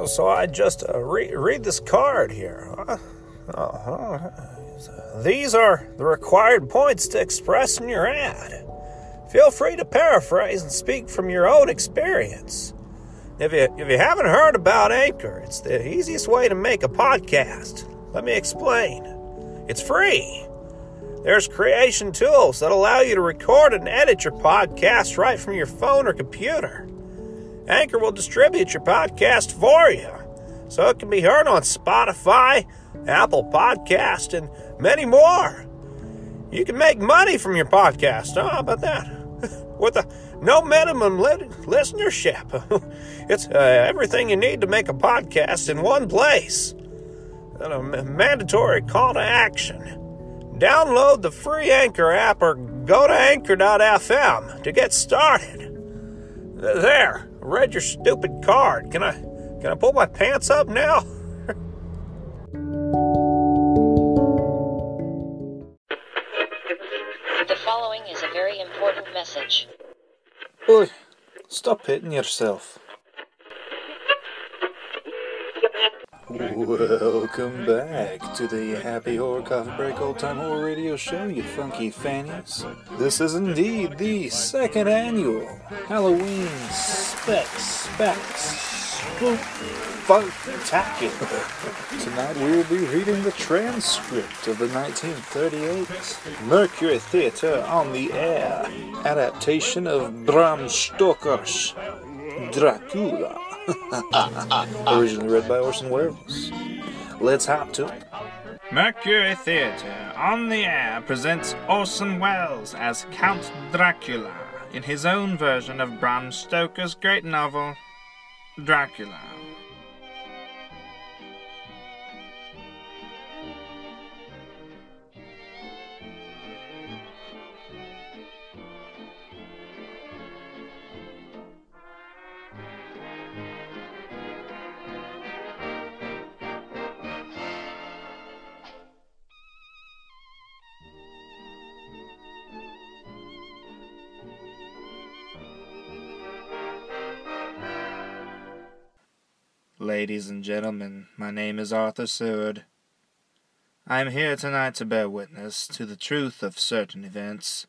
Uh, so I just uh, re- read this card here. Uh, these are the required points to express in your ad. Feel free to paraphrase and speak from your own experience. If you, if you haven't heard about Anchor, it's the easiest way to make a podcast. Let me explain. It's free. There's creation tools that allow you to record and edit your podcast right from your phone or computer. Anchor will distribute your podcast for you, so it can be heard on Spotify, Apple Podcast, and many more. You can make money from your podcast. Oh, how about that? With a no minimum li- listenership. it's uh, everything you need to make a podcast in one place. And a mandatory call to action. Download the free Anchor app or go to anchor.fm to get started. There, read your stupid card. Can I can I pull my pants up now? The following is a very important message. Oi, stop hitting yourself. Welcome back to the Happy Horror Coffee Break Old Time Horror Radio Show, you funky fannies. This is indeed the second annual Halloween Specs Specs Spectacular. Tonight we will be reading the transcript of the 1938 Mercury Theatre on the Air adaptation of Bram Stoker's Dracula. Originally read by Orson Welles. Let's hop to it. Mercury Theatre on the Air presents Orson Welles as Count Dracula in his own version of Bram Stoker's great novel, Dracula. Ladies and gentlemen, my name is Arthur Seward. I am here tonight to bear witness to the truth of certain events,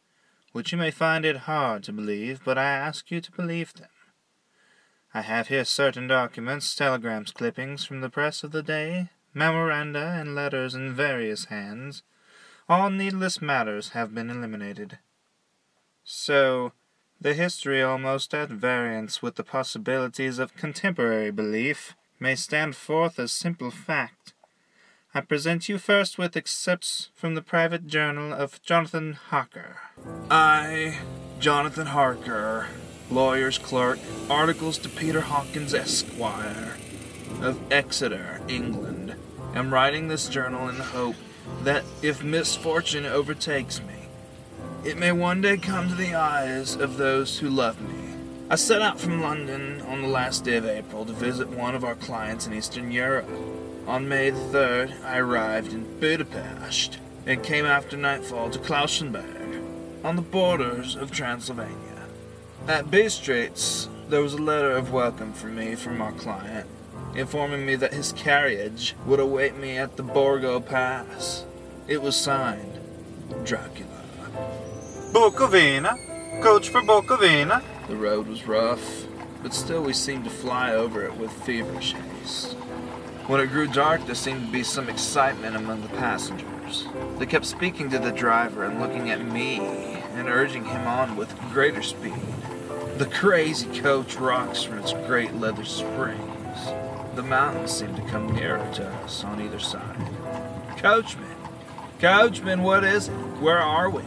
which you may find it hard to believe, but I ask you to believe them. I have here certain documents, telegrams, clippings from the press of the day, memoranda, and letters in various hands. All needless matters have been eliminated. So, the history almost at variance with the possibilities of contemporary belief may stand forth as simple fact. I present you first with excerpts from the private journal of Jonathan Harker. I, Jonathan Harker, lawyer's clerk, articles to Peter Hawkins, Esquire, of Exeter, England, am writing this journal in the hope that if misfortune overtakes me, it may one day come to the eyes of those who love me. I set out from London on the last day of April to visit one of our clients in Eastern Europe. On May the 3rd, I arrived in Budapest and came after nightfall to Klausenberg, on the borders of Transylvania. At Bistritz, there was a letter of welcome for me from our client, informing me that his carriage would await me at the Borgo Pass. It was signed Dracula. Bukovina? Coach for Bukovina? The road was rough, but still we seemed to fly over it with feverish haste. When it grew dark, there seemed to be some excitement among the passengers. They kept speaking to the driver and looking at me and urging him on with greater speed. The crazy coach rocks from its great leather springs. The mountains seemed to come nearer to us on either side. Coachman! Coachman, what is it? Where are we?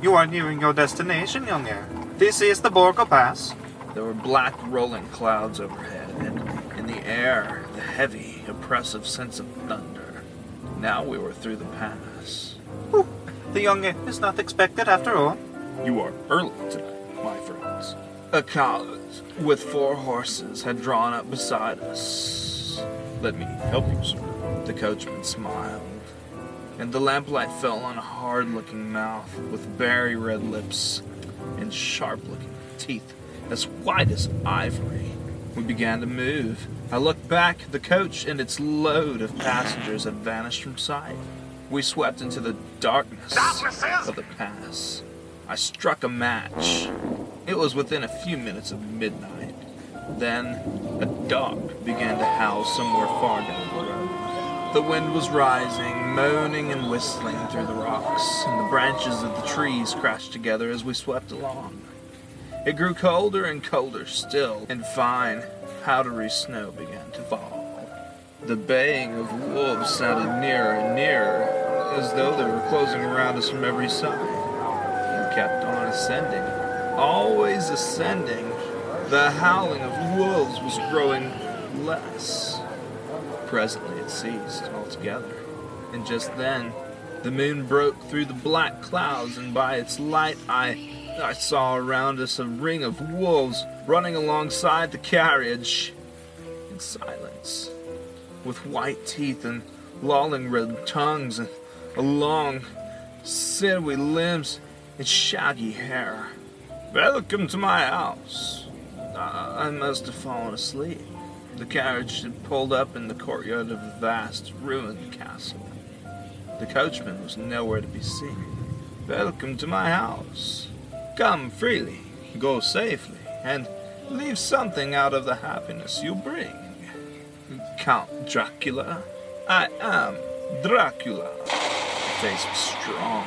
You are nearing your destination, young air. This is the Borgo Pass. There were black rolling clouds overhead, and in the air, the heavy, oppressive sense of thunder. Now we were through the pass. The young is not expected after all. You are early tonight, my friends. A cart with four horses had drawn up beside us. Let me help you, sir. The coachman smiled, and the lamplight fell on a hard looking mouth with berry red lips and sharp looking teeth as white as ivory. We began to move. I looked back. The coach and its load of passengers had vanished from sight. We swept into the darkness of the pass. I struck a match. It was within a few minutes of midnight. Then a dog began to howl somewhere far down the road. The wind was rising, moaning and whistling through the rocks, and the branches of the trees crashed together as we swept along. It grew colder and colder still, and fine, powdery snow began to fall. The baying of wolves sounded nearer and nearer, as though they were closing around us from every side. We kept on ascending, always ascending. The howling of wolves was growing less. Presently it ceased altogether, and just then the moon broke through the black clouds, and by its light I I saw around us a ring of wolves running alongside the carriage in silence, with white teeth and lolling red tongues and long, sinewy limbs and shaggy hair. Welcome to my house. I I must have fallen asleep. The carriage had pulled up in the courtyard of a vast, ruined castle. The coachman was nowhere to be seen. Welcome to my house. Come freely, go safely, and leave something out of the happiness you bring. Count Dracula, I am Dracula. The face was strong,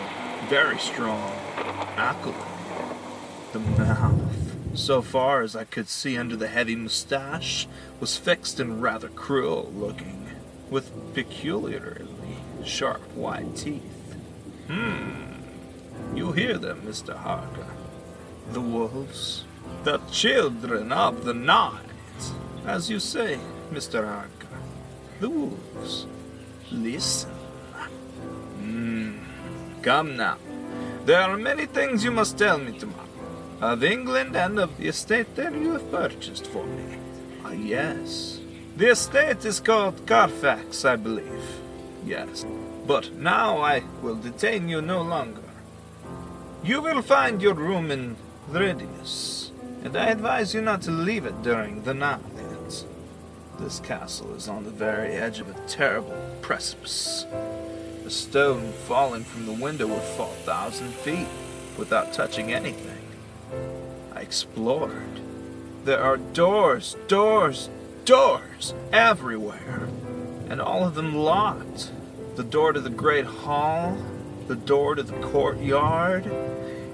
very strong, aquiline. The mouth, so far as I could see under the heavy mustache, was fixed and rather cruel looking, with peculiarly sharp white teeth. Hmm. You hear them, Mr. Harker. The wolves, the children of the night. As you say, Mr. Harker. The wolves. Listen. Hmm. Come now. There are many things you must tell me tomorrow. Of England and of the estate that you have purchased for me. Ah, yes. The estate is called Carfax, I believe. Yes. But now I will detain you no longer. You will find your room in readiness, and I advise you not to leave it during the night. This castle is on the very edge of a terrible precipice. A stone falling from the window would fall a thousand feet without touching anything. Explored. There are doors, doors, doors everywhere, and all of them locked. The door to the great hall, the door to the courtyard,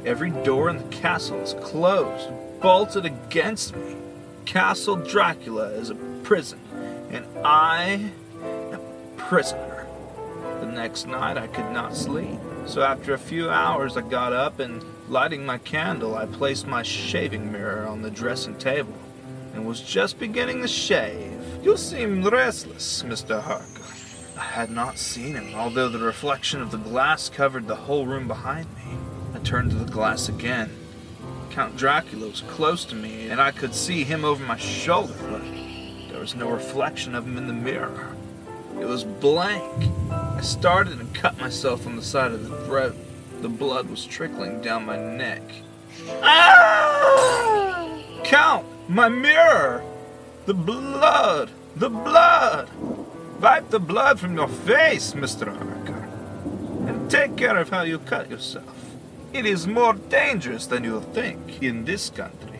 every door in the castle is closed, bolted against me. Castle Dracula is a prison, and I am a prisoner. The next night I could not sleep, so after a few hours I got up and, lighting my candle, I placed my shaving mirror on the dressing table and was just beginning to shave. You seem restless, Mr. Harker. I had not seen him, although the reflection of the glass covered the whole room behind me. I turned to the glass again. Count Dracula was close to me, and I could see him over my shoulder, but there was no reflection of him in the mirror. It was blank. I started and cut myself on the side of the throat. The blood was trickling down my neck. Ah! Count, my mirror! The blood! The blood! Wipe the blood from your face, Mr. Harker. And take care of how you cut yourself. It is more dangerous than you think in this country.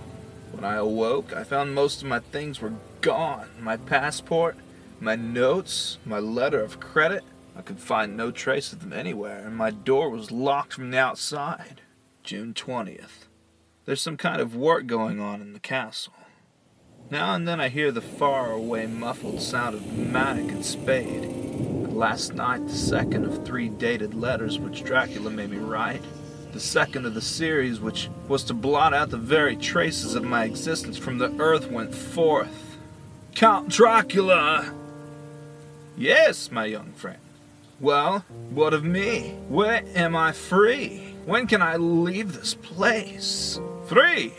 When I awoke, I found most of my things were gone. My passport, my notes, my letter of credit. I could find no trace of them anywhere, and my door was locked from the outside. June 20th. There's some kind of work going on in the castle. Now and then I hear the far away muffled sound of mattock and spade. And last night, the second of three dated letters which Dracula made me write, the second of the series which was to blot out the very traces of my existence from the earth, went forth. Count Dracula! Yes, my young friend. Well, what of me? Where am I free? When can I leave this place? Free!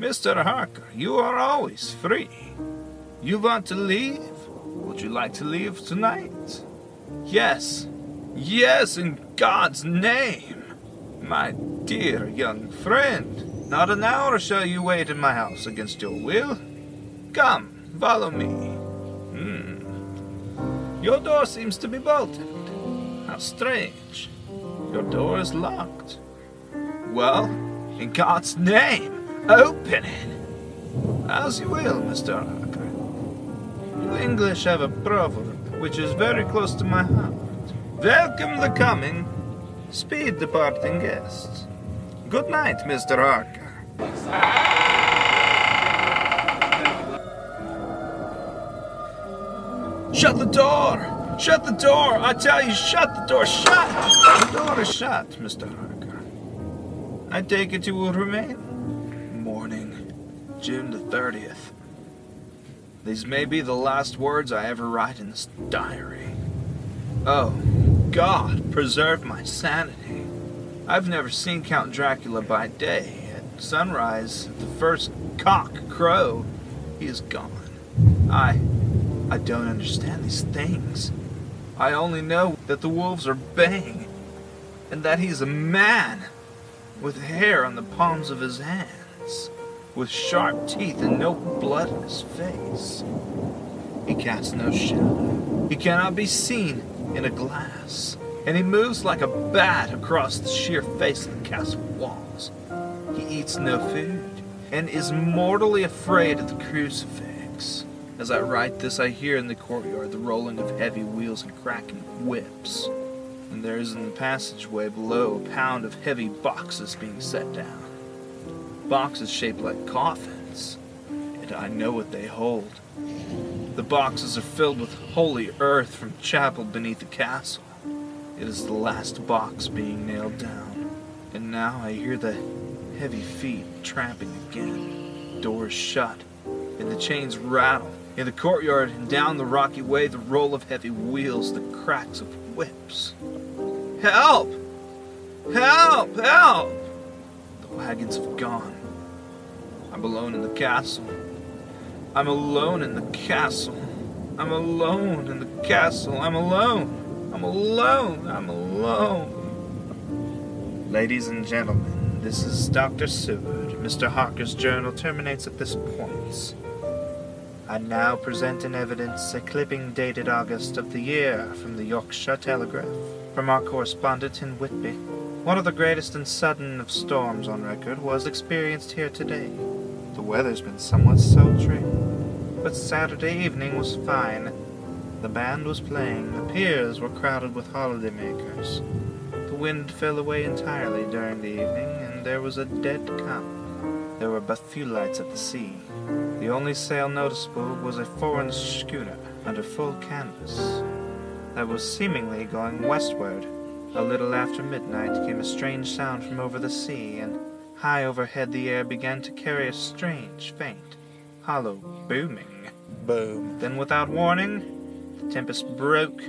Mr. Harker, you are always free. You want to leave? Would you like to leave tonight? Yes. Yes, in God's name. My dear young friend, not an hour shall you wait in my house against your will. Come, follow me. Hmm. Your door seems to be bolted. How strange. Your door is locked. Well, in God's name, open it. As you will, Mr. Harker. You English have a proverb which is very close to my heart. Welcome the coming, speed departing guests. Good night, Mr. Harker. Shut the door! Shut the door! I tell you, shut the door! Shut! The door is shut, Mr. Harker. I take it you will remain? Morning, June the 30th. These may be the last words I ever write in this diary. Oh, God, preserve my sanity. I've never seen Count Dracula by day. At sunrise, the first cock crow, he is gone. I. I don't understand these things. I only know that the wolves are baying, and that he's a man, with hair on the palms of his hands, with sharp teeth and no blood in his face. He casts no shadow. He cannot be seen in a glass, and he moves like a bat across the sheer face of the castle walls. He eats no food, and is mortally afraid of the crucifix. As I write this, I hear in the courtyard the rolling of heavy wheels and cracking whips. And there is in the passageway below a pound of heavy boxes being set down. Boxes shaped like coffins, and I know what they hold. The boxes are filled with holy earth from chapel beneath the castle. It is the last box being nailed down, and now I hear the heavy feet tramping again. Doors shut, and the chains rattle. In the courtyard and down the rocky way, the roll of heavy wheels, the cracks of whips. Help! Help! Help! The wagons have gone. I'm alone in the castle. I'm alone in the castle. I'm alone in the castle. I'm alone. I'm alone. I'm alone. Ladies and gentlemen, this is Dr. Seward. Mr. Harker's journal terminates at this point. I now present in evidence a clipping dated August of the year from the Yorkshire Telegraph, from our correspondent in Whitby. One of the greatest and sudden of storms on record was experienced here today. The weather's been somewhat sultry, but Saturday evening was fine. The band was playing, the piers were crowded with holidaymakers. The wind fell away entirely during the evening, and there was a dead calm. There were but few lights at the sea. The only sail noticeable was a foreign schooner under full canvas that was seemingly going westward. A little after midnight came a strange sound from over the sea, and high overhead the air began to carry a strange, faint, hollow booming. Boom. Then, without warning, the tempest broke,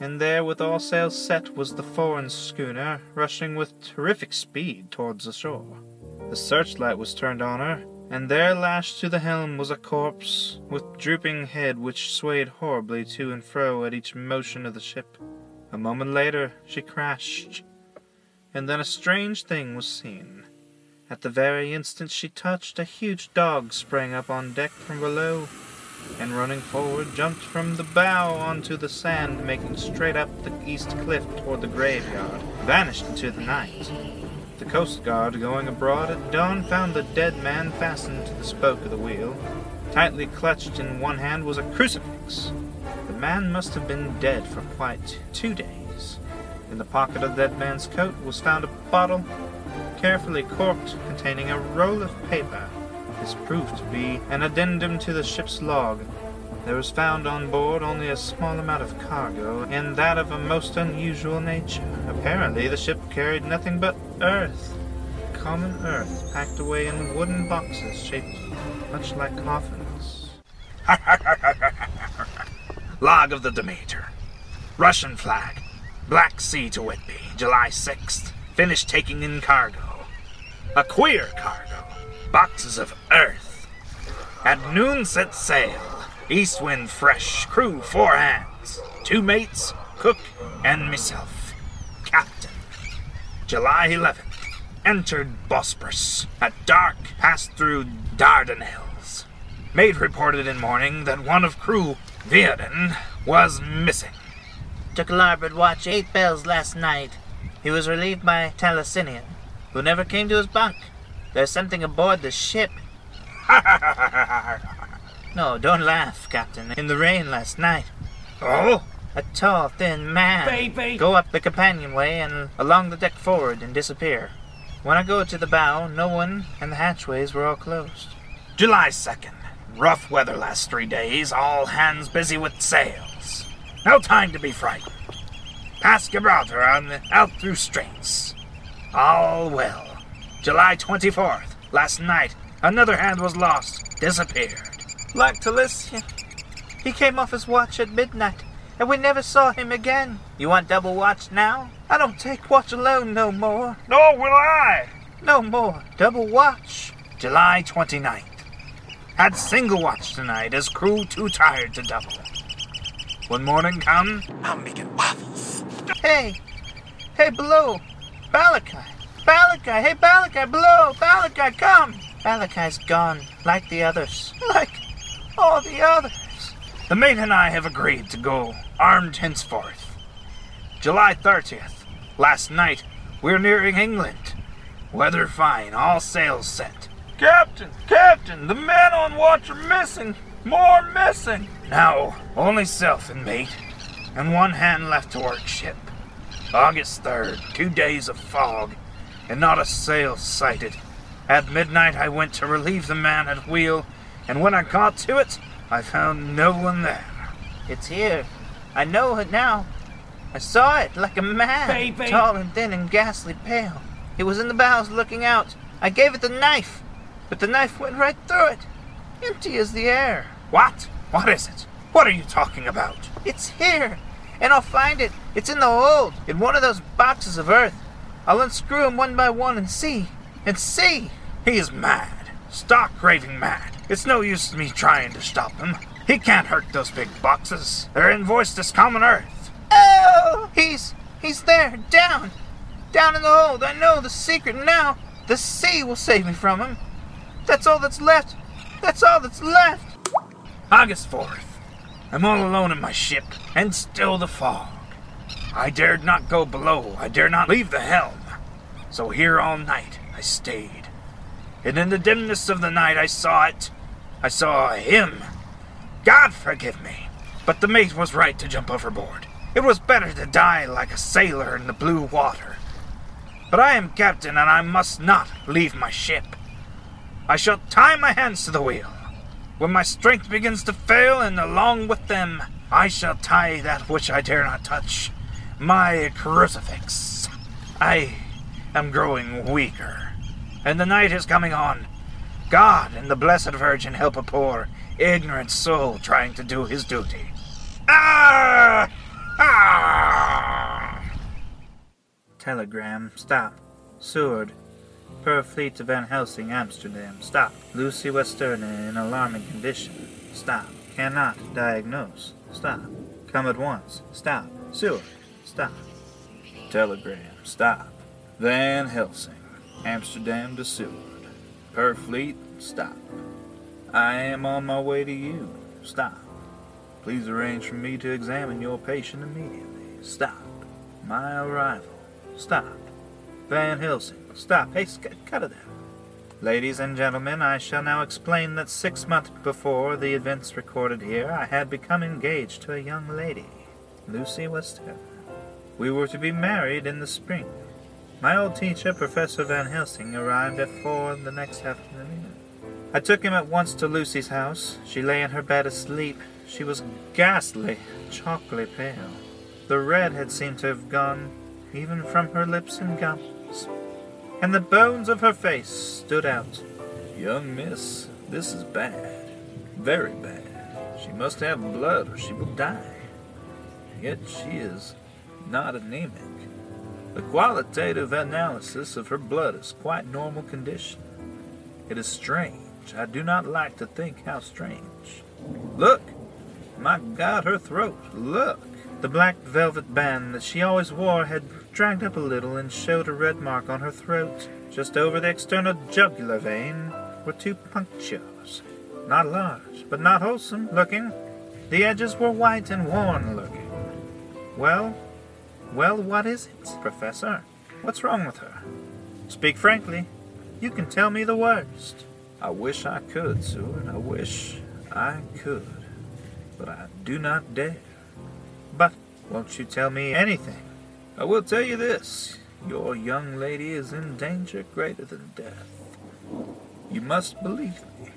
and there, with all sails set, was the foreign schooner rushing with terrific speed towards the shore. The searchlight was turned on her, and there, lashed to the helm, was a corpse with drooping head which swayed horribly to and fro at each motion of the ship. A moment later, she crashed, and then a strange thing was seen. At the very instant she touched, a huge dog sprang up on deck from below, and running forward, jumped from the bow onto the sand, making straight up the east cliff toward the graveyard, vanished into the night. The Coast Guard, going abroad at dawn, found the dead man fastened to the spoke of the wheel. Tightly clutched in one hand was a crucifix. The man must have been dead for quite two days. In the pocket of the dead man's coat was found a bottle, carefully corked, containing a roll of paper. This proved to be an addendum to the ship's log. There was found on board only a small amount of cargo, and that of a most unusual nature. Apparently, the ship carried nothing but earth, common earth, packed away in wooden boxes shaped much like coffins. Log of the Demeter. Russian flag. Black Sea to Whitby, July 6th. Finished taking in cargo. A queer cargo. Boxes of earth. At noon set sail. East wind fresh. Crew four hands. Two mates, cook, and myself. July 11th. Entered Bosporus. At dark, passed through Dardanelles. Mate reported in morning that one of crew, Viaden, was missing. Took larboard watch eight bells last night. He was relieved by Talasinian, who never came to his bunk. There's something aboard the ship. No, don't laugh, Captain. In the rain last night, oh? A tall, thin man Baby. go up the companionway and along the deck forward and disappear. When I go to the bow, no one and the hatchways were all closed. July 2nd. Rough weather last three days, all hands busy with sails. No time to be frightened. Past Gibraltar on the out through straits. All well. July 24th. Last night, another hand was lost, disappeared. Like. He came off his watch at midnight, and we never saw him again. You want double watch now? I don't take watch alone no more. Nor will I. No more. Double watch. July 29th. Had single watch tonight as crew too tired to double. When morning come, I'm making waffles. Hey, hey, below. Balakai. Balakai. Hey, Balakai, below. Balakai, come. Balakai's gone, like the others. Like all the others. The mate and I have agreed to go armed henceforth. July 30th. Last night, we're nearing England. Weather fine, all sails set. Captain, Captain, the men on watch are missing. More missing. Now, only self and mate, and one hand left to work ship. August 3rd, two days of fog, and not a sail sighted. At midnight, I went to relieve the man at wheel, and when I got to it, I found no one there. It's here. I know it now. I saw it like a man, Baby. tall and thin and ghastly pale. It was in the bows looking out. I gave it the knife, but the knife went right through it, empty as the air. What? What is it? What are you talking about? It's here, and I'll find it. It's in the hold, in one of those boxes of earth. I'll unscrew unscrew 'em one by one and see, and see. He is mad. Stark raving mad. It's no use me trying to stop him. He can't hurt those big boxes. They're invoiced as common earth. Oh, he's he's there, down, down in the hold. I know the secret now. The sea will save me from him. That's all that's left. That's all that's left. August 4th. I'm all alone in my ship, and still the fog. I dared not go below. I dare not leave the helm. So here all night I stayed. And in the dimness of the night I saw it. I saw him. God forgive me. But the mate was right to jump overboard. It was better to die like a sailor in the blue water. But I am captain, and I must not leave my ship. I shall tie my hands to the wheel. When my strength begins to fail, and along with them, I shall tie that which I dare not touch my crucifix. I am growing weaker, and the night is coming on. God and the Blessed Virgin help a poor, ignorant soul trying to do his duty. Ah! Ah! Telegram. Stop. Seward. Purfleet to Van Helsing, Amsterdam. Stop. Lucy Westenra in alarming condition. Stop. Cannot diagnose. Stop. Come at once. Stop. Seward. Stop. Telegram. Stop. Van Helsing. Amsterdam to Seward. Purfleet. Stop. I am on my way to you. Stop. Please arrange for me to examine your patient immediately. Stop. My arrival. Stop. Van Helsing. Stop. Hey, cut it out. Ladies and gentlemen, I shall now explain that six months before the events recorded here, I had become engaged to a young lady, Lucy Westenra. We were to be married in the spring. My old teacher, Professor Van Helsing, arrived at four the next afternoon. I took him at once to Lucy's house. She lay in her bed asleep. She was ghastly, chalkily pale. The red had seemed to have gone even from her lips and gums, and the bones of her face stood out. Young miss, this is bad. Very bad. She must have blood or she will die. Yet she is not anemic. The qualitative analysis of her blood is quite normal condition. It is strange. I do not like to think how strange. Look! My God, her throat! Look! The black velvet band that she always wore had dragged up a little and showed a red mark on her throat. Just over the external jugular vein were two punctures. not large, but not wholesome looking. The edges were white and worn looking. Well, well, what is it, Professor? What's wrong with her? Speak frankly. You can tell me the worst. I wish I could, Seward. I wish I could. But I do not dare. But won't you tell me anything? I will tell you this. Your young lady is in danger greater than death. You must believe me.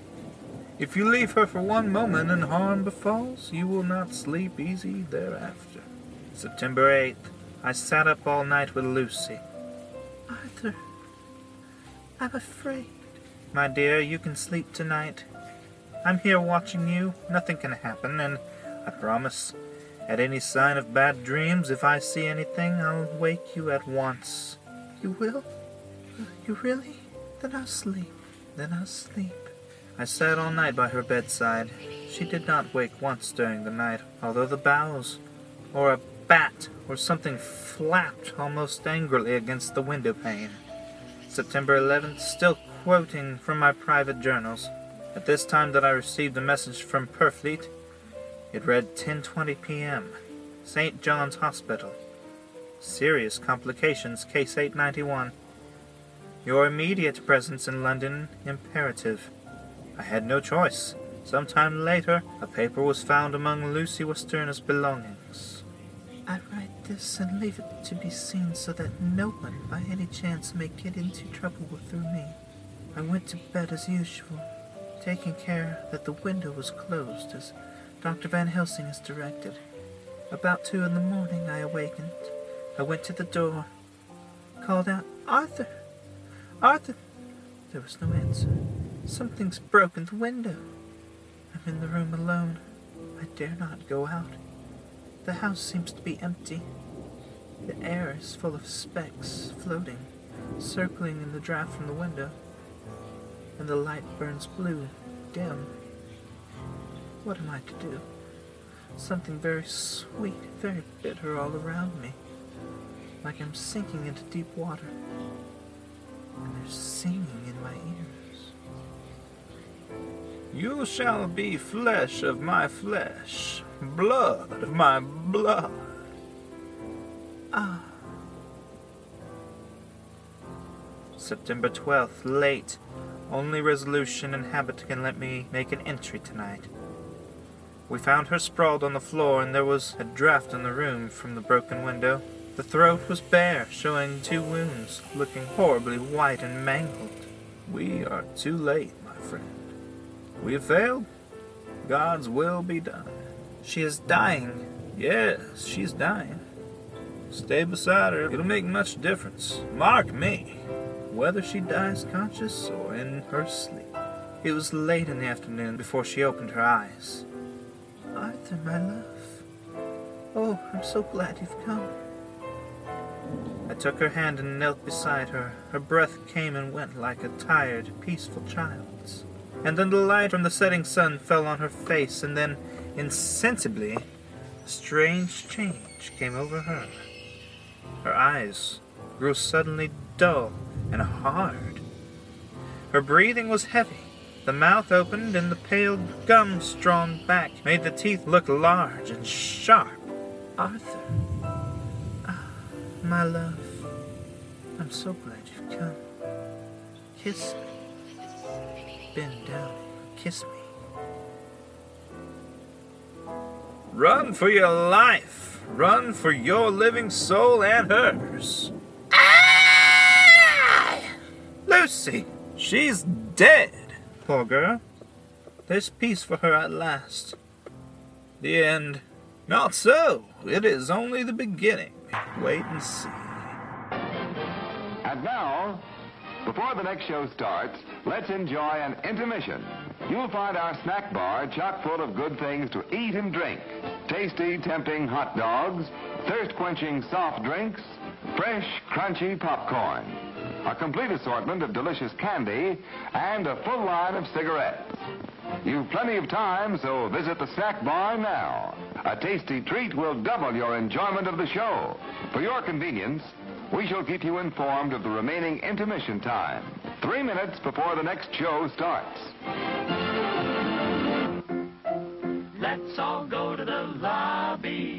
If you leave her for one moment and harm befalls, you will not sleep easy thereafter. September 8th. I sat up all night with Lucy. Arthur, I'm afraid. My dear, you can sleep tonight. I'm here watching you. Nothing can happen, and I promise, at any sign of bad dreams, if I see anything, I'll wake you at once. You will? You really? Then I'll sleep. Then I'll sleep. I sat all night by her bedside. She did not wake once during the night, although the boughs, or a bat, or something flapped almost angrily against the window pane. September 11th, still quoting from my private journals. At this time that I received a message from Purfleet, it read 10:20 p.m. St. John's Hospital. Serious complications, case 891. Your immediate presence in London imperative. I had no choice. Some time later, a paper was found among Lucy Westenra's belongings. I write this and leave it to be seen so that no one by any chance may get into trouble through me. I went to bed as usual, taking care that the window was closed as Dr. Van Helsing has directed. About two in the morning I awakened. I went to the door, called out, Arthur! Arthur! There was no answer. Something's broken the window. I'm in the room alone. I dare not go out. The house seems to be empty. The air is full of specks floating, circling in the draught from the window, and the light burns blue, dim. What am I to do? Something very sweet, very bitter all around me, like I'm sinking into deep water, and there's singing in my ears. You shall be flesh of my flesh, blood of my blood. Ah, September 12th, late. Only resolution and habit can let me make an entry tonight. We found her sprawled on the floor, and there was a draught in the room from the broken window. The throat was bare, showing two wounds, looking horribly white and mangled. We are too late, my friend. We have failed. God's will be done. She is dying. Yes, she's dying. Stay beside her. It'll make much difference. Mark me. Whether she dies conscious or in her sleep. It was late in the afternoon before she opened her eyes. Arthur, my love. Oh, I'm so glad you've come. I took her hand and knelt beside her. Her breath came and went like a tired, peaceful child's. And then the light from the setting sun fell on her face, and then, insensibly, a strange change came over her. Her eyes grew suddenly dull and hard. Her breathing was heavy. The mouth opened, and the pale gums drawn back made the teeth look large and sharp. Arthur. Ah, my love. I'm so glad you've come. Kiss me. Bend down and kiss me. Run for your life. Run for your living soul and hers. Lucy! She's dead. Poor girl. There's peace for her at last. The end. Not so. It is only the beginning. Wait and see. And now, before the next show starts, let's enjoy an intermission. You'll find our snack bar chock full of good things to eat and drink. Tasty, tempting hot dogs, thirst-quenching soft drinks, fresh, crunchy popcorn, a complete assortment of delicious candy, and a full line of cigarettes. You've plenty of time, so visit the snack bar now. A tasty treat will double your enjoyment of the show. For your convenience, we shall keep you informed of the remaining intermission time, three minutes before the next show starts. Let's all go to the lobby.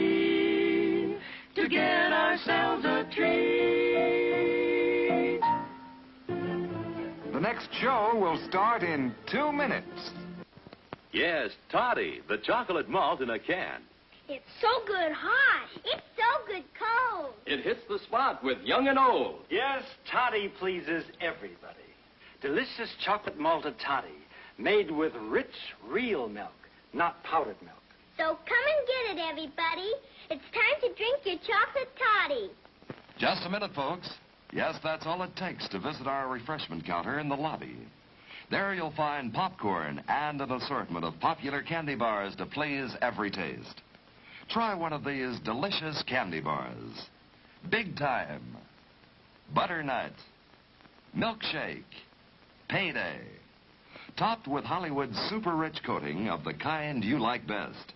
get ourselves a treat. The next show will start in two minutes. Yes, Toddy, the chocolate malt in a can. It's so good hot. It's so good cold. It hits the spot with young and old. Yes, toddy pleases everybody. Delicious chocolate malted toddy, made with rich, real milk, not powdered milk. So come and get it, everybody. It's time to drink your chocolate toddy. Just a minute, folks. Yes, that's all it takes to visit our refreshment counter in the lobby. There you'll find popcorn and an assortment of popular candy bars to please every taste. Try one of these delicious candy bars. Big Time, Butternut, Milkshake, Payday. Topped with Hollywood's super rich coating of the kind you like best.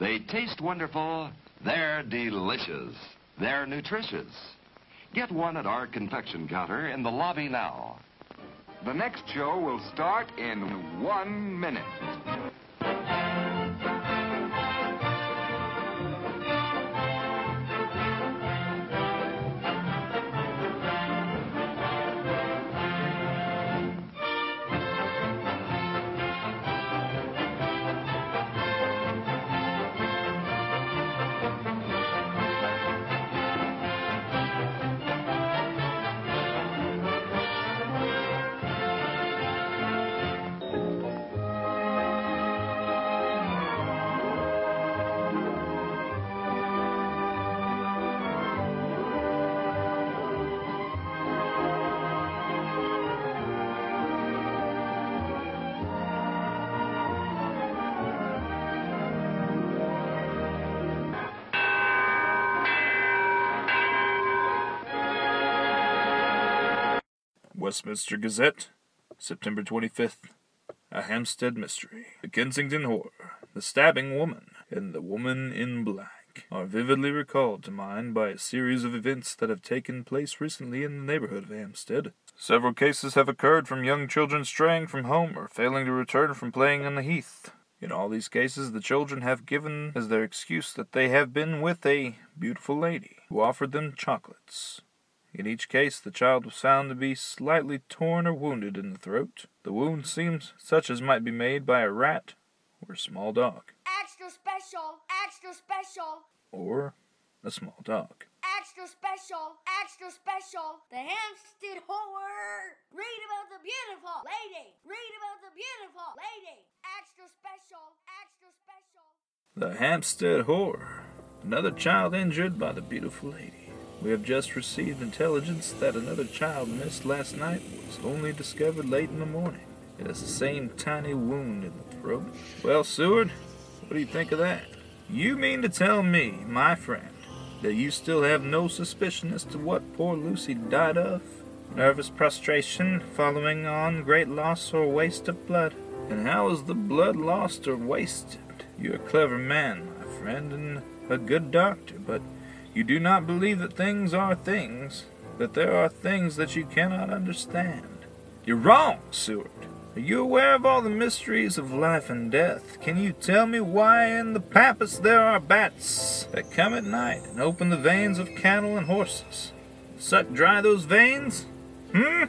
They taste wonderful, they're delicious, they're nutritious. Get one at our confection counter in the lobby now. The next show will start in one minute. Westminster Gazette, September 25th. A Hampstead Mystery. The Kensington Horror, The Stabbing Woman, and The Woman in Black are vividly recalled to mind by a series of events that have taken place recently in the neighborhood of Hampstead. Several cases have occurred from young children straying from home or failing to return from playing on the heath. In all these cases, the children have given as their excuse that they have been with a beautiful lady who offered them chocolates. In each case, the child was found to be slightly torn or wounded in the throat. The wound seems such as might be made by a rat or a small dog, Extra special, extra special, or a small dog. extra special, extra special. The Hampstead Horror. Read about the beautiful lady. Read about the beautiful lady. Extra special, extra special. The Hampstead Horror. Another child injured by the beautiful lady. We have just received intelligence that another child missed last night was only discovered late in the morning. It has the same tiny wound in the throat. Well, Seward, what do you think of that? You mean to tell me, my friend, that you still have no suspicion as to what poor Lucy died of? Nervous prostration following on great loss or waste of blood. And how is the blood lost or wasted? You're a clever man, my friend, and a good doctor, but you do not believe that things are things, that there are things that you cannot understand. You're wrong, Seward. Are you aware of all the mysteries of life and death? Can you tell me why in the pampas there are bats that come at night and open the veins of cattle and horses? Suck dry those veins? Hmm?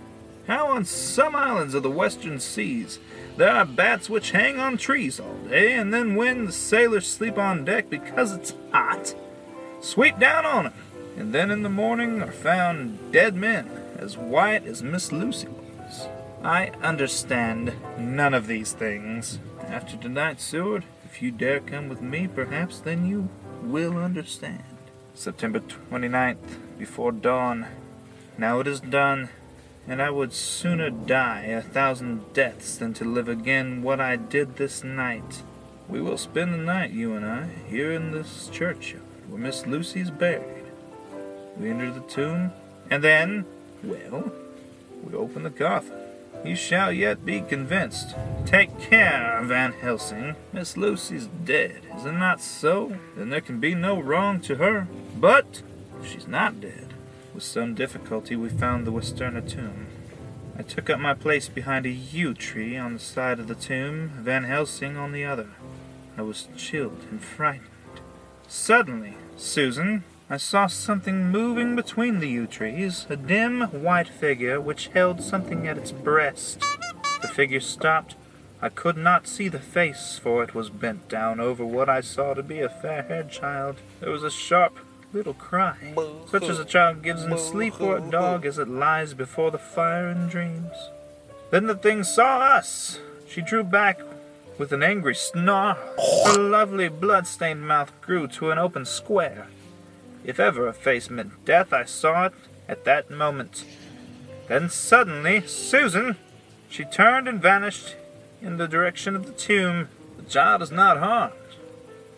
How on some islands of the western seas there are bats which hang on trees all day, and then when the sailors sleep on deck because it's hot, sweep down on 'em, and then in the morning are found dead men as white as Miss Lucy was. I understand none of these things. After tonight, Seward, if you dare come with me, perhaps then you will understand. September 29th, before dawn. Now it is done, and I would sooner die a thousand deaths than to live again what I did this night. We will spend the night, you and I, here in this churchyard where Miss Lucy is buried. We enter the tomb, and then, well, we open the coffin. You shall yet be convinced. Take care, Van Helsing. Miss Lucy's dead. Is it not so? Then there can be no wrong to her. But she's not dead. With some difficulty, we found the Westenra tomb. I took up my place behind a yew tree on the side of the tomb, Van Helsing on the other. I was chilled and frightened. Suddenly, Susan, I saw something moving between the yew trees, a dim white figure which held something at its breast. The figure stopped. I could not see the face, for it was bent down over what I saw to be a fair-haired child. There was a sharp little cry, such as a child gives in sleep or a dog as it lies before the fire in dreams. Then the thing saw us. She drew back with an angry snarl. Her lovely blood-stained mouth grew to an open square. If ever a face meant death, I saw it at that moment. Then suddenly, Susan, she turned and vanished in the direction of the tomb. The child is not harmed.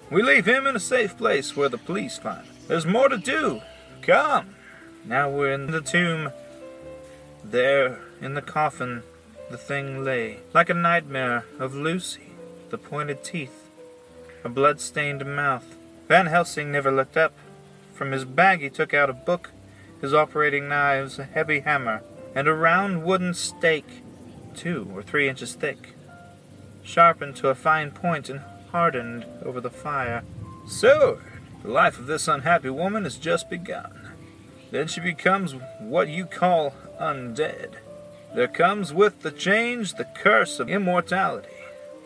We leave him in a safe place where the police find him. There's more to do. Come. Now we're in the tomb. There, in the coffin, the thing lay, like a nightmare of Lucy, the pointed teeth, a blood-stained mouth. Van Helsing never looked up. From his bag he took out a book, his operating knives, a heavy hammer, and a round wooden stake, two or three inches thick, sharpened to a fine point and hardened over the fire. So, the life of this unhappy woman has just begun. Then she becomes what you call undead. There comes with the change the curse of immortality.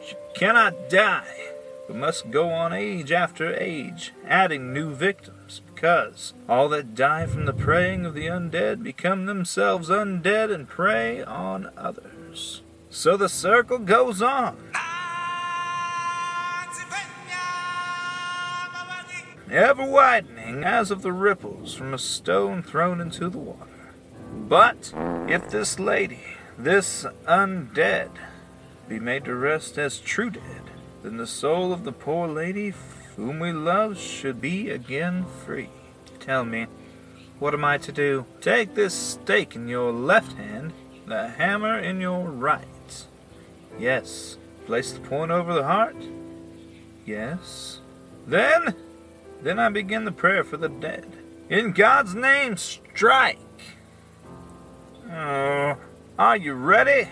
She cannot die, but must go on age after age, adding new victims, because all that die from the preying of the undead become themselves undead and prey on others. So the circle goes on. Ever widening as of the ripples from a stone thrown into the water. But if this lady, this undead, be made to rest as true dead, then the soul of the poor lady whom we love should be again free. Tell me, what am I to do? Take this stake in your left hand, the hammer in your right. Yes. Place the point over the heart. Yes. Then, then I begin the prayer for the dead. In God's name, strike. Oh, are you ready?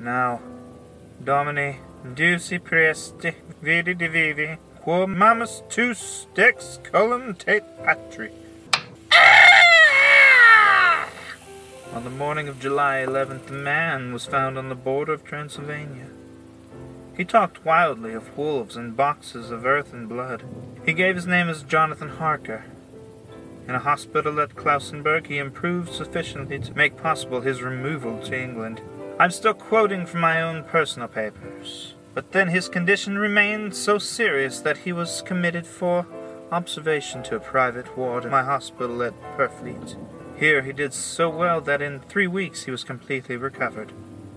Now, Domini, Duci Presti, Vidi Divivi, Quo Mamus Tu Stex Colum Tate Patri. Ah! On the morning of July 11th, a man was found on the border of Transylvania. He talked wildly of wolves and boxes of earth and blood. He gave his name as Jonathan Harker. In a hospital at Klausenburg, he improved sufficiently to make possible his removal to England. I'm still quoting from my own personal papers. But then his condition remained so serious that he was committed for observation to a private ward in my hospital at Purfleet. Here he did so well that in three weeks he was completely recovered.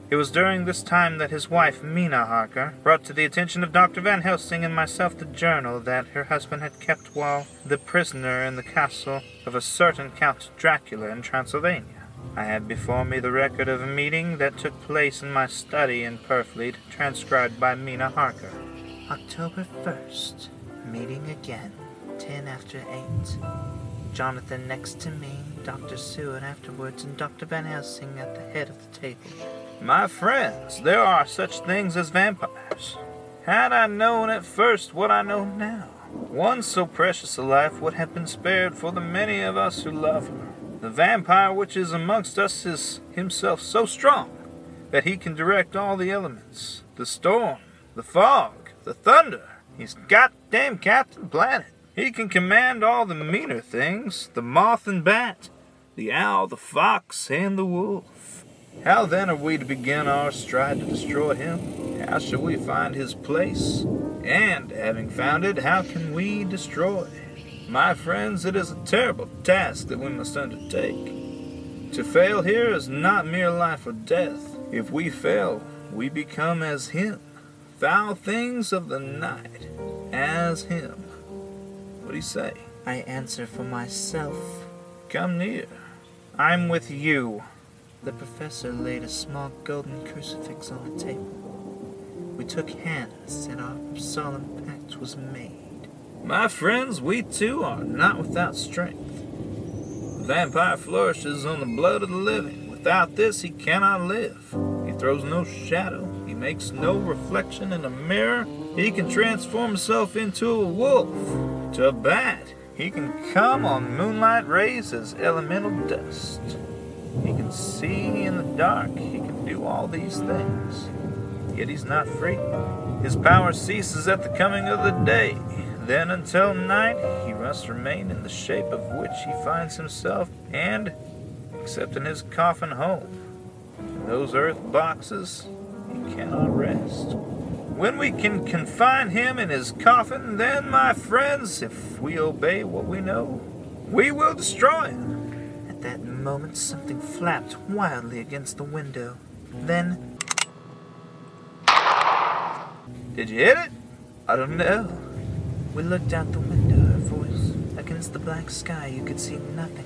It was during this time that his wife, Mina Harker, brought to the attention of Dr. Van Helsing and myself the journal that her husband had kept while the prisoner in the castle of a certain Count Dracula in Transylvania. I had before me the record of a meeting that took place in my study in Purfleet, transcribed by Mina Harker. October 1st. Meeting again. Ten after eight. Jonathan next to me, Dr. Seward afterwards, and Dr. Van Helsing at the head of the table. My friends, there are such things as vampires. Had I known at first what I know now, one so precious a life would have been spared for the many of us who love her. The vampire which is amongst us is himself so strong that he can direct all the elements the storm, the fog, the thunder. He's goddamn Captain Planet. He can command all the meaner things the moth and bat, the owl, the fox, and the wolf. How then are we to begin our stride to destroy him? How shall we find his place? And, having found it, how can we destroy? My friends, it is a terrible task that we must undertake. To fail here is not mere life or death. If we fail, we become as him. Foul things of the night, as him. What do you say? I answer for myself. Come near. I'm with you. The professor laid a small golden crucifix on the table. We took hands, and our solemn pact was made. My friends, we too are not without strength. The vampire flourishes on the blood of the living. Without this, he cannot live. He throws no shadow. He makes no reflection in a mirror. He can transform himself into a wolf, to a bat. He can come on moonlight rays as elemental dust. He can see in the dark. He can do all these things. Yet he's not free. His power ceases at the coming of the day. Then until night, he must remain in the shape of which he finds himself, and, except in his coffin home, in those earth boxes, he cannot rest. When we can confine him in his coffin, then, my friends, if we obey what we know, we will destroy him. Moment, something flapped wildly against the window. Then. Did you hit it? I don't know. We looked out the window, our voice. Against the black sky, you could see nothing.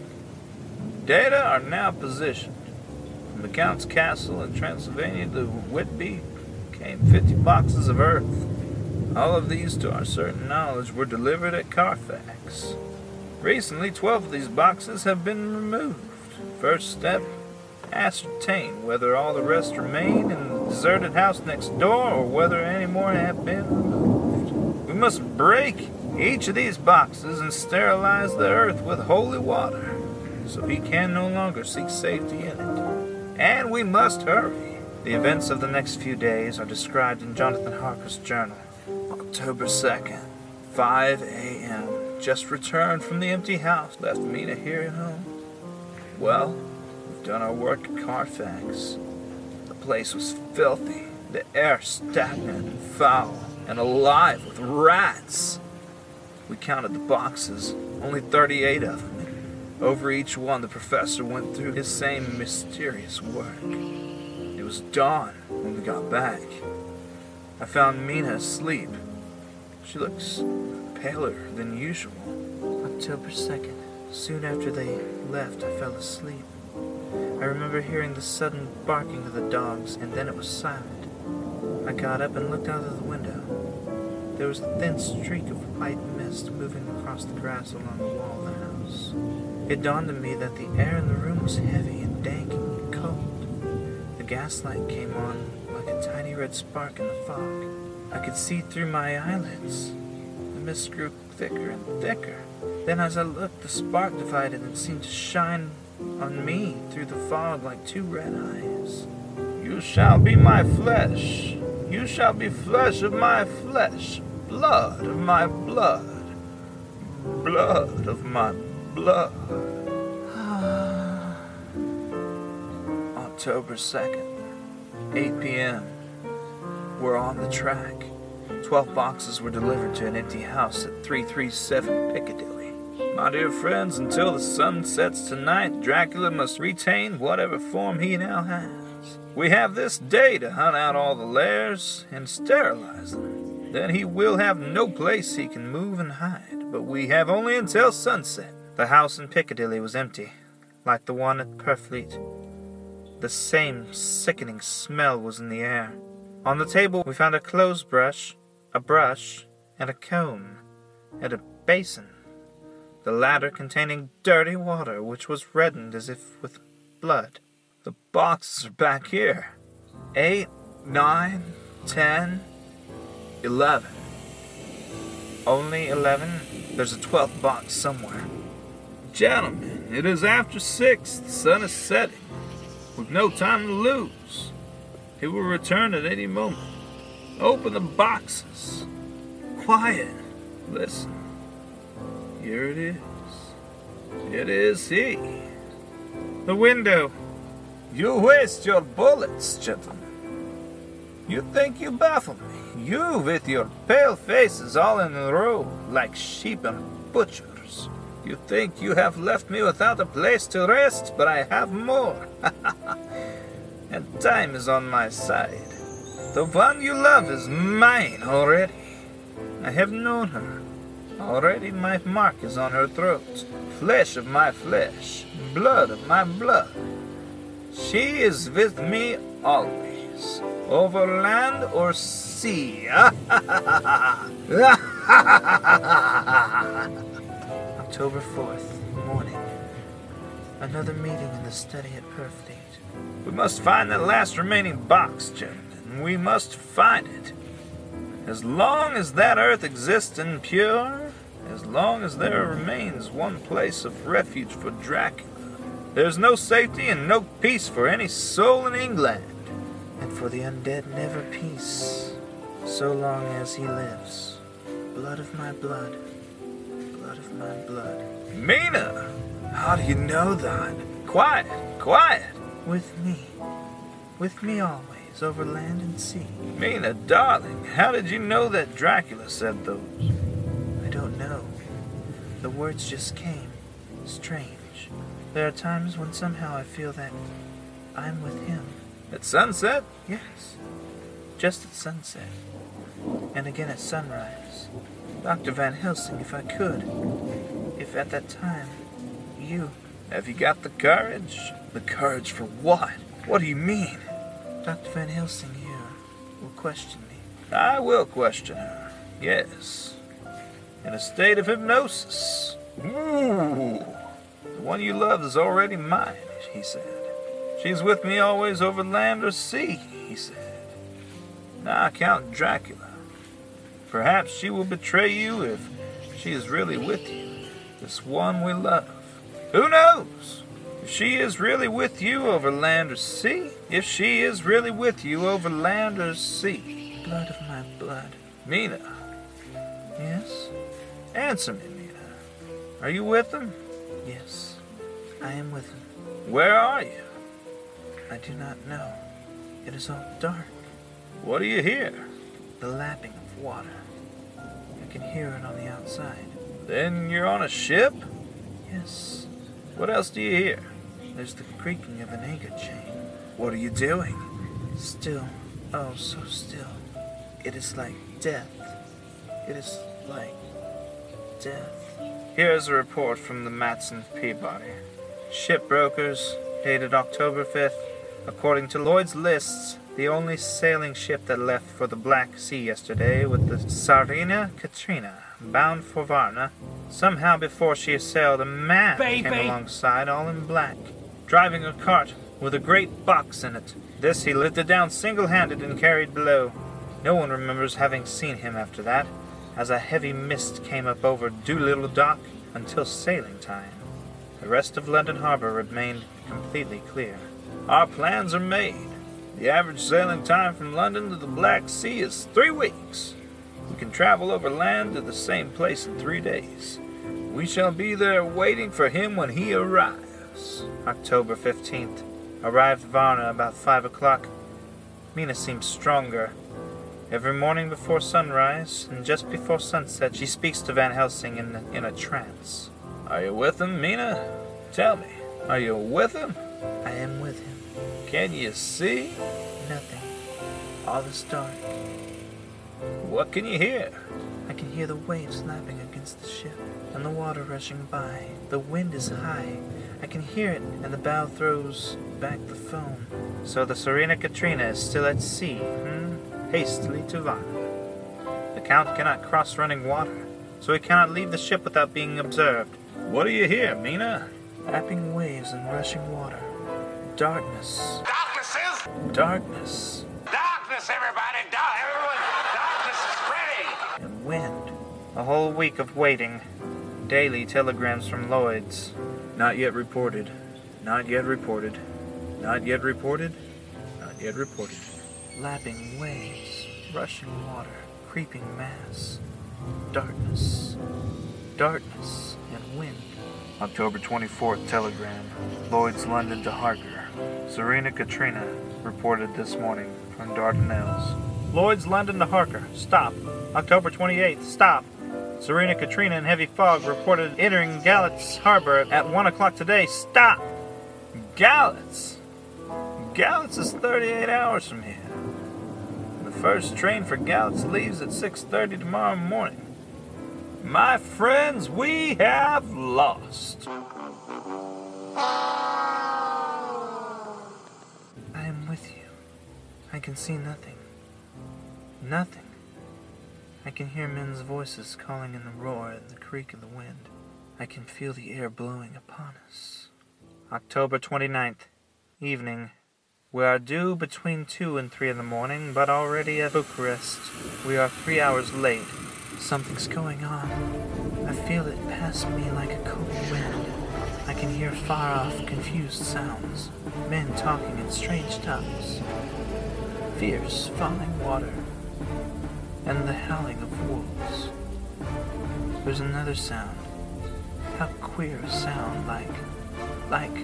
Data are now positioned. From the Count's castle in Transylvania to Whitby came 50 boxes of earth. All of these, to our certain knowledge, were delivered at Carfax. Recently, 12 of these boxes have been removed. First step, ascertain whether all the rest remain in the deserted house next door or whether any more have been removed. We must break each of these boxes and sterilize the earth with holy water so he can no longer seek safety in it. And we must hurry. The events of the next few days are described in Jonathan Harker's journal. October 2nd, 5 a.m. Just returned from the empty house. Left Mina here at home. Well, we've done our work at Carfax. The place was filthy, the air stagnant and foul, and alive with rats. We counted the boxes, only 38 of them. Over each one, the professor went through his same mysterious work. It was dawn when we got back. I found Mina asleep. She looks paler than usual. October 2nd. Soon after they left, I fell asleep. I remember hearing the sudden barking of the dogs, and then it was silent. I got up and looked out of the window. There was a thin streak of white mist moving across the grass along the wall of the house. It dawned on me that the air in the room was heavy and dank and cold. The gaslight came on like a tiny red spark in the fog. I could see through my eyelids. The mist grew thicker and thicker. Then, as I looked, the spark divided and seemed to shine on me through the fog like two red eyes. You shall be my flesh. You shall be flesh of my flesh, blood of my blood, blood of my blood. October 2nd, 8 p.m. We're on the track. Twelve boxes were delivered to an empty house at 337 Piccadilly. My dear friends, until the sun sets tonight, Dracula must retain whatever form he now has. We have this day to hunt out all the lairs and sterilize them. Then he will have no place he can move and hide, but we have only until sunset. The house in Piccadilly was empty, like the one at Purfleet. The same sickening smell was in the air. On the table we found a clothes brush, a brush, and a comb, and a basin, the latter containing dirty water which was reddened as if with blood. The boxes are back here. Eight, nine, ten, eleven. Only eleven? There's a twelfth box somewhere. Gentlemen, it is after six. The sun is setting. We've no time to lose. He will return at any moment. Open the boxes. Quiet. Listen. Here it is. It is he. The window. You waste your bullets, gentlemen. You think you baffle me. You with your pale faces all in a row, like sheep and butchers. You think you have left me without a place to rest, but I have more. and time is on my side. The one you love is mine already. I have known her. Already my mark is on her throat, flesh of my flesh, blood of my blood. She is with me always, over land or sea. October 4th, morning. Another meeting in the study at Purfleet. We must find that last remaining box, We must find it. As long as that earth exists and pure, as long as there remains one place of refuge for Dracula, there's no safety and no peace for any soul in England. And for the undead, never peace, so long as he lives. Blood of my blood, blood of my blood. Mina! How do you know that? Quiet, quiet! With me. With me always, over land and sea. Mina, darling, how did you know that Dracula said those? I don't know. The words just came. Strange. There are times when somehow I feel that I'm with him. At sunset? Yes. Just at sunset. And again at sunrise. Dr. Van Helsing, if I could. If at that time, you. Have you got the courage? The courage for what? What do you mean? Dr. Van Helsing, here will question me. I will question her. Yes. In a state of hypnosis. Ooh. The one you love is already mine, he said. She's with me always over land or sea, he said. Now count Dracula. Perhaps she will betray you if she is really with you, this one we love. Who knows? If she is really with you over land or sea, if she is really with you over land or sea. Blood of my blood. Mina. Yes? Answer me, Mina. Are you with him? Yes. I am with him. Where are you? I do not know. It is all dark. What do you hear? The lapping of water. I can hear it on the outside. Then you're on a ship? Yes. What else do you hear? There's the creaking of an anchor chain. What are you doing? Still. Oh, so still. It is like death. It is like death. Here's a report from the Matson Peabody. Shipbrokers, dated October 5th. According to Lloyd's lists, the only sailing ship that left for the Black Sea yesterday was the Tsarina Katrina, bound for Varna. Somehow before she sailed, a man Baby. came alongside, all in black, driving a cart with a great box in it. This he lifted down single-handed and carried below. No one remembers having seen him after that, as a heavy mist came up over Doolittle Dock until sailing time. The rest of London Harbor remained completely clear. Our plans are made. The average sailing time from London to the Black Sea is three weeks. Can travel over land to the same place in three days. We shall be there waiting for him when he arrives. October 15th. Arrived Varna about five o'clock. Mina seems stronger. Every morning before sunrise and just before sunset, she speaks to Van Helsing in, in a trance. Are you with him, Mina? Tell me, are you with him? I am with him. Can you see? Nothing. All is dark. What can you hear? I can hear the waves lapping against the ship and the water rushing by. The wind is high. I can hear it, and the bow throws back the foam. So the Tsarina Katrina is still at sea, hmm? Hastily to Varna. The Count cannot cross running water, so he cannot leave the ship without being observed. What do you hear, Mina? Lapping waves and rushing water. Darkness. Darkness is? Darkness. Darkness, everybody! Dark, everyone! Darkness A whole week of waiting. Daily telegrams from Lloyd's. Not yet reported. Not yet reported. Not yet reported. Not yet reported. Lapping waves. Rushing water. Creeping mass. Darkness. Darkness and wind. October 24th telegram. Lloyd's London to Harker. Tsarina Katrina reported this morning from Dardanelles. Lloyd's London to Harker. Stop. October 28th. Stop. Tsarina Katrina and heavy fog reported entering Galatz Harbor at 1 o'clock today. Stop! Galatz! Galatz is 38 hours from here. The first train for Galatz leaves at 6.30 tomorrow morning. My friends, we have lost. I am with you. I can see nothing. Nothing. I can hear men's voices calling in the roar and the creak of the wind. I can feel the air blowing upon us. October 29th, evening. We are due between 2 and 3 in the morning, but already at Bucharest. We are three hours late. Something's going on. I feel it pass me like a cold wind. I can hear far off, confused sounds. Men talking in strange tongues. Fierce, falling water. And the howling of wolves. There's another sound. How queer a sound, like. like.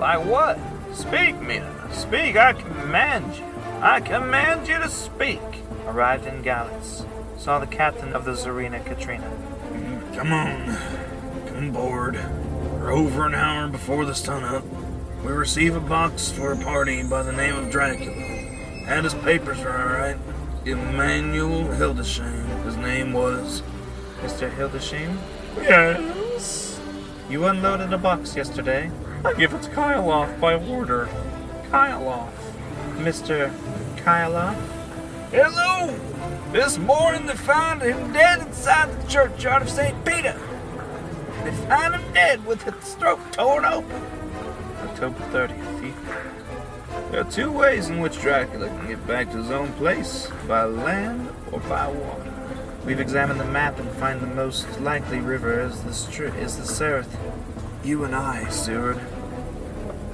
Like what? Speak, Mina. Speak, I command you. I command you to speak. Arrived in Galatz. Saw the captain of the Tsarina Katrina. Mm, come on. Come aboard. We're over an hour before the sun up. We receive a box for a party by the name of Dracula. Had his papers are alright. Emmanuel Hildesheim. His name was. Mr. Hildesheim? Yes. You unloaded a box yesterday. I give it to Kyloff by order. Kyloff. Mr. Kyloff? Hello! This morning they found him dead inside the churchyard of St. Peter. They found him dead with his throat torn open. October 30th, evening. There are two ways in which Dracula can get back to his own place by land or by water. We've examined the map and find the most likely river is the, stri- is the Sereth. You and I, Seward,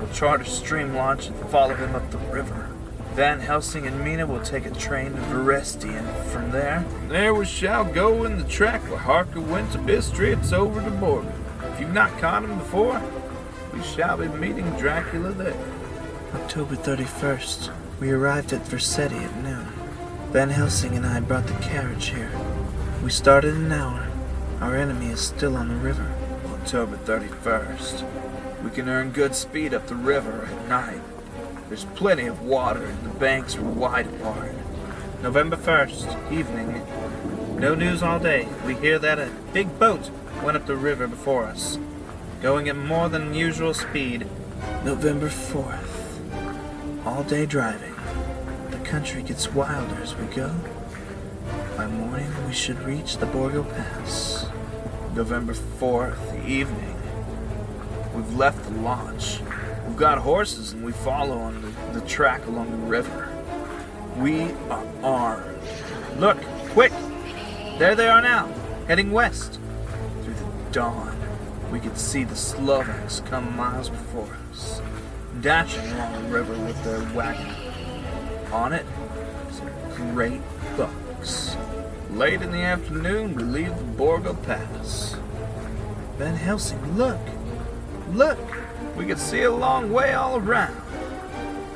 will charter stream launch and follow him up the river. Van Helsing and Mina will take a train to Veresti, and from there, there we shall go in the track where Harker went to Bistritz over to Borgo. If you've not caught him before, we shall be meeting Dracula there. October 31st, we arrived at Veresti at noon. Van Helsing and I brought the carriage here. We started an hour. Our enemy is still on the river. October 31st. We can earn good speed up the river at night. There's plenty of water and the banks are wide apart. November 1st, evening. No news all day. We hear that a big boat went up the river before us, going at more than usual speed. November 4th. All day driving. The country gets wilder as we go. By morning, we should reach the Borgo Pass. November 4th, evening. We've left the launch. We've got horses and we follow on the, the track along the river. We are armed. Look, quick! There they are now, heading west. Through the dawn, we could see the Slovaks come miles before us, dashing along the river with their wagon. On it, a great bucks. Late in the afternoon, we leave the Borgo Pass. Van Helsing, look! Look! We could see a long way all around.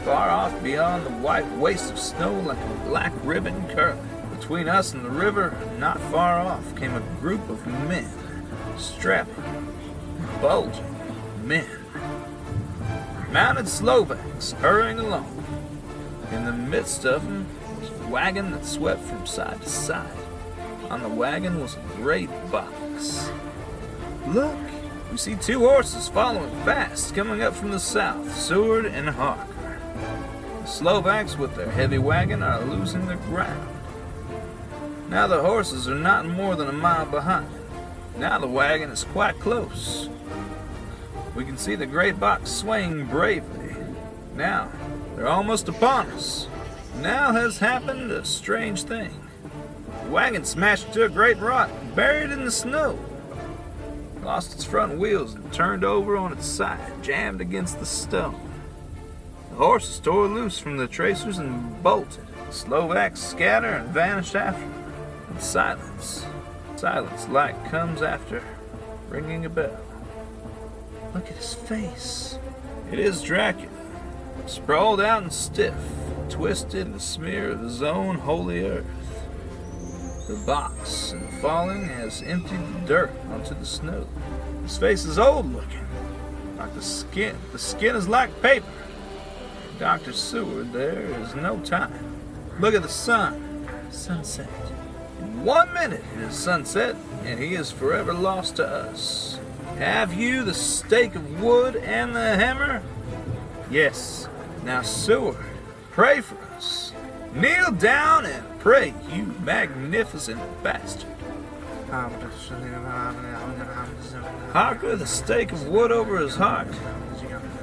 Far off beyond the white waste of snow like a black ribbon curling. Between us and the river, not far off, came a group of men. Strapping, bulging men. Mounted Slovaks hurrying along. In the midst of them was a wagon that swept from side to side. On the wagon was a great box. Look, we see two horses following fast, coming up from the south, Seward and Harker. The Slovaks, with their heavy wagon, are losing their ground. Now the horses are not more than a mile behind. Now the wagon is quite close. We can see the great box swaying bravely. Now they're almost upon us. Now has happened a strange thing. The wagon smashed into a great rock, buried in the snow lost its front wheels and turned over on its side, jammed against the stone. The horses tore loose from the tracers and bolted. Slovaks scatter and vanish after silence, silence like comes after ringing a bell. Look at his face. It is Dracula, sprawled out and stiff, twisted in a smear of his own holy earth. The box, in falling, has emptied the dirt onto the snow. His face is old looking, like the skin. The skin is like paper. Dr. Seward, there is no time. Look at the sun. Sunset. In one minute it is sunset, and he is forever lost to us. Have you the stake of wood and the hammer? Yes. Now, Seward, pray for us. Kneel down and pray, you magnificent bastard. Harker, the stake of wood over his heart.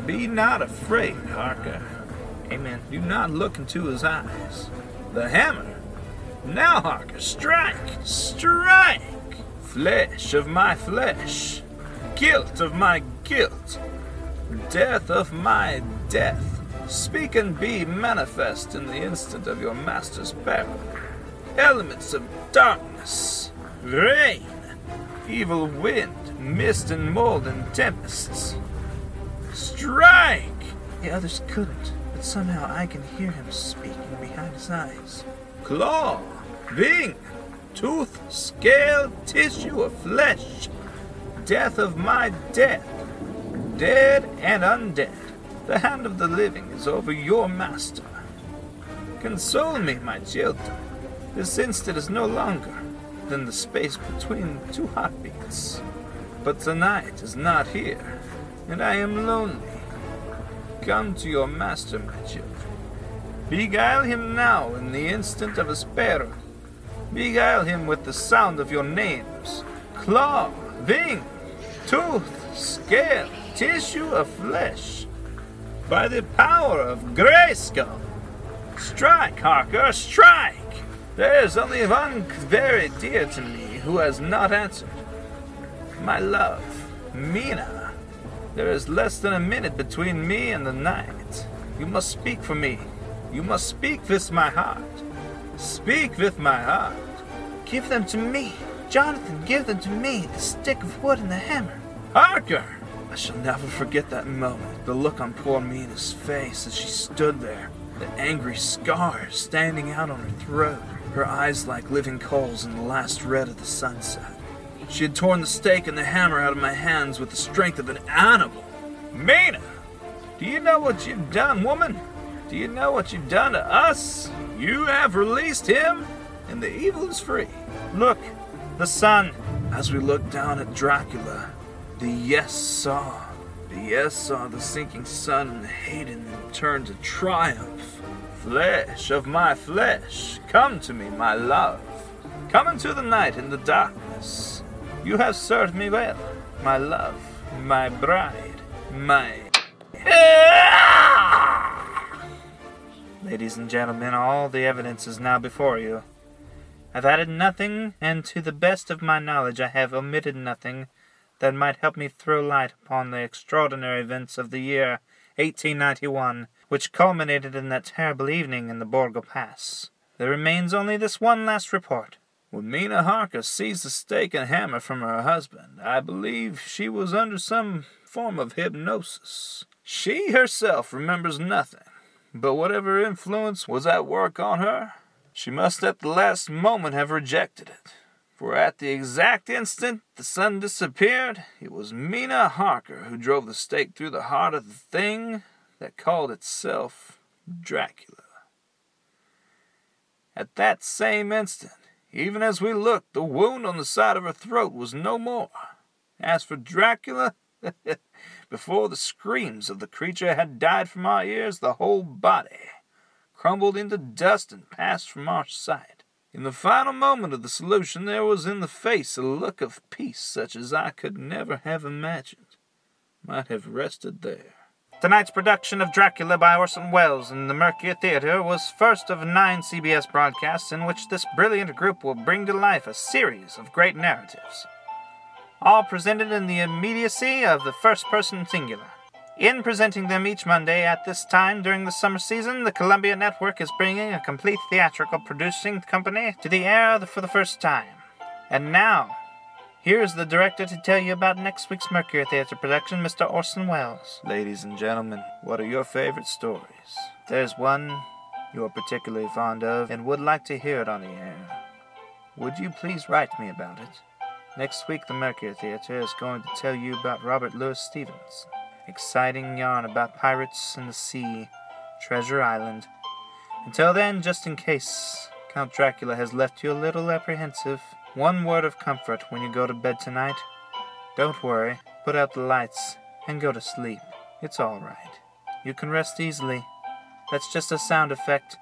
Be not afraid, Harker. Amen. Do not look into his eyes. The hammer. Now, Harker, strike! Strike! Flesh of my flesh. Guilt of my guilt. Death of my death. Speak and be manifest in the instant of your master's peril. Elements of darkness. Rain. Evil wind. Mist and mold and tempests. Strike! The others couldn't, but somehow I can hear him speaking behind his eyes. Claw, wing, tooth, scale, tissue of flesh. Death of my death. Dead and undead. The hand of the living is over your master. Console me, my children. This instant is no longer than the space between two heartbeats. But tonight is not here, and I am lonely. Come to your master, my children. Beguile him now in the instant of his peril. Beguile him with the sound of your names. Claw, wing, tooth, scale, tissue of flesh. By the power of Grayskull. Strike, Harker, strike! There is only one very dear to me who has not answered. My love, Mina. There is less than a minute between me and the night. You must speak for me. You must speak with my heart. Speak with my heart. Give them to me. Jonathan, give them to me. The stick of wood and the hammer. Harker! I shall never forget that moment. The look on poor Mina's face as she stood there. The angry scars standing out on her throat. Her eyes like living coals in the last red of the sunset. She had torn the stake and the hammer out of my hands with the strength of an animal. Mina! Do you know what you've done, woman? Do you know what you've done to us? You have released him, and the evil is free. Look, the sun. As we looked down at Dracula, the yes saw. The yes saw the sinking sun and hated and turned to triumph. Flesh of my flesh, come to me, my love. Come into the night in the darkness. You have served me well, my love, my bride, my. Ladies and gentlemen, all the evidence is now before you. I've added nothing, and to the best of my knowledge, I have omitted nothing that might help me throw light upon the extraordinary events of the year 1891, which culminated in that terrible evening in the Borgo Pass. There remains only this one last report. When Mina Harker seized the stake and hammer from her husband, I believe she was under some form of hypnosis. She herself remembers nothing, but whatever influence was at work on her, she must at the last moment have rejected it. For at the exact instant the sun disappeared, it was Mina Harker who drove the stake through the heart of the thing that called itself Dracula. At that same instant, even as we looked, the wound on the side of her throat was no more. As for Dracula, before the screams of the creature had died from our ears, the whole body crumbled into dust and passed from our sight. In the final moment of the solution, there was in the face a look of peace such as I could never have imagined might have rested there. Tonight's production of Dracula by Orson Welles in the Mercury Theater was first of nine CBS broadcasts in which this brilliant group will bring to life a series of great narratives, all presented in the immediacy of the first person singular. In presenting them each Monday at this time during the summer season, the Columbia Network is bringing a complete theatrical producing company to the air for the first time. And now, here is the director to tell you about next week's Mercury Theater production, Mr. Orson Welles. Ladies and gentlemen, what are your favorite stories? There's one you're particularly fond of and would like to hear it on the air. Would you please write me about it? Next week, the Mercury Theater is going to tell you about Robert Louis Stevenson. Exciting yarn about pirates and the sea, Treasure Island, Until then, just in case Count Dracula has left you a little apprehensive, one word of comfort when you go to bed tonight. Don't worry, put out the lights and go to sleep. It's all right. You can rest easily. That's just a sound effect.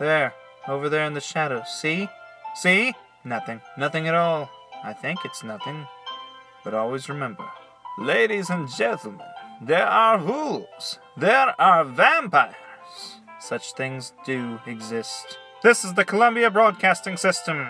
There, over there in the shadows. See? See? Nothing. Nothing at all. I think it's nothing. But always remember, ladies and gentlemen, there are ghouls. There are vampires. Such things do exist. This is the Columbia Broadcasting System.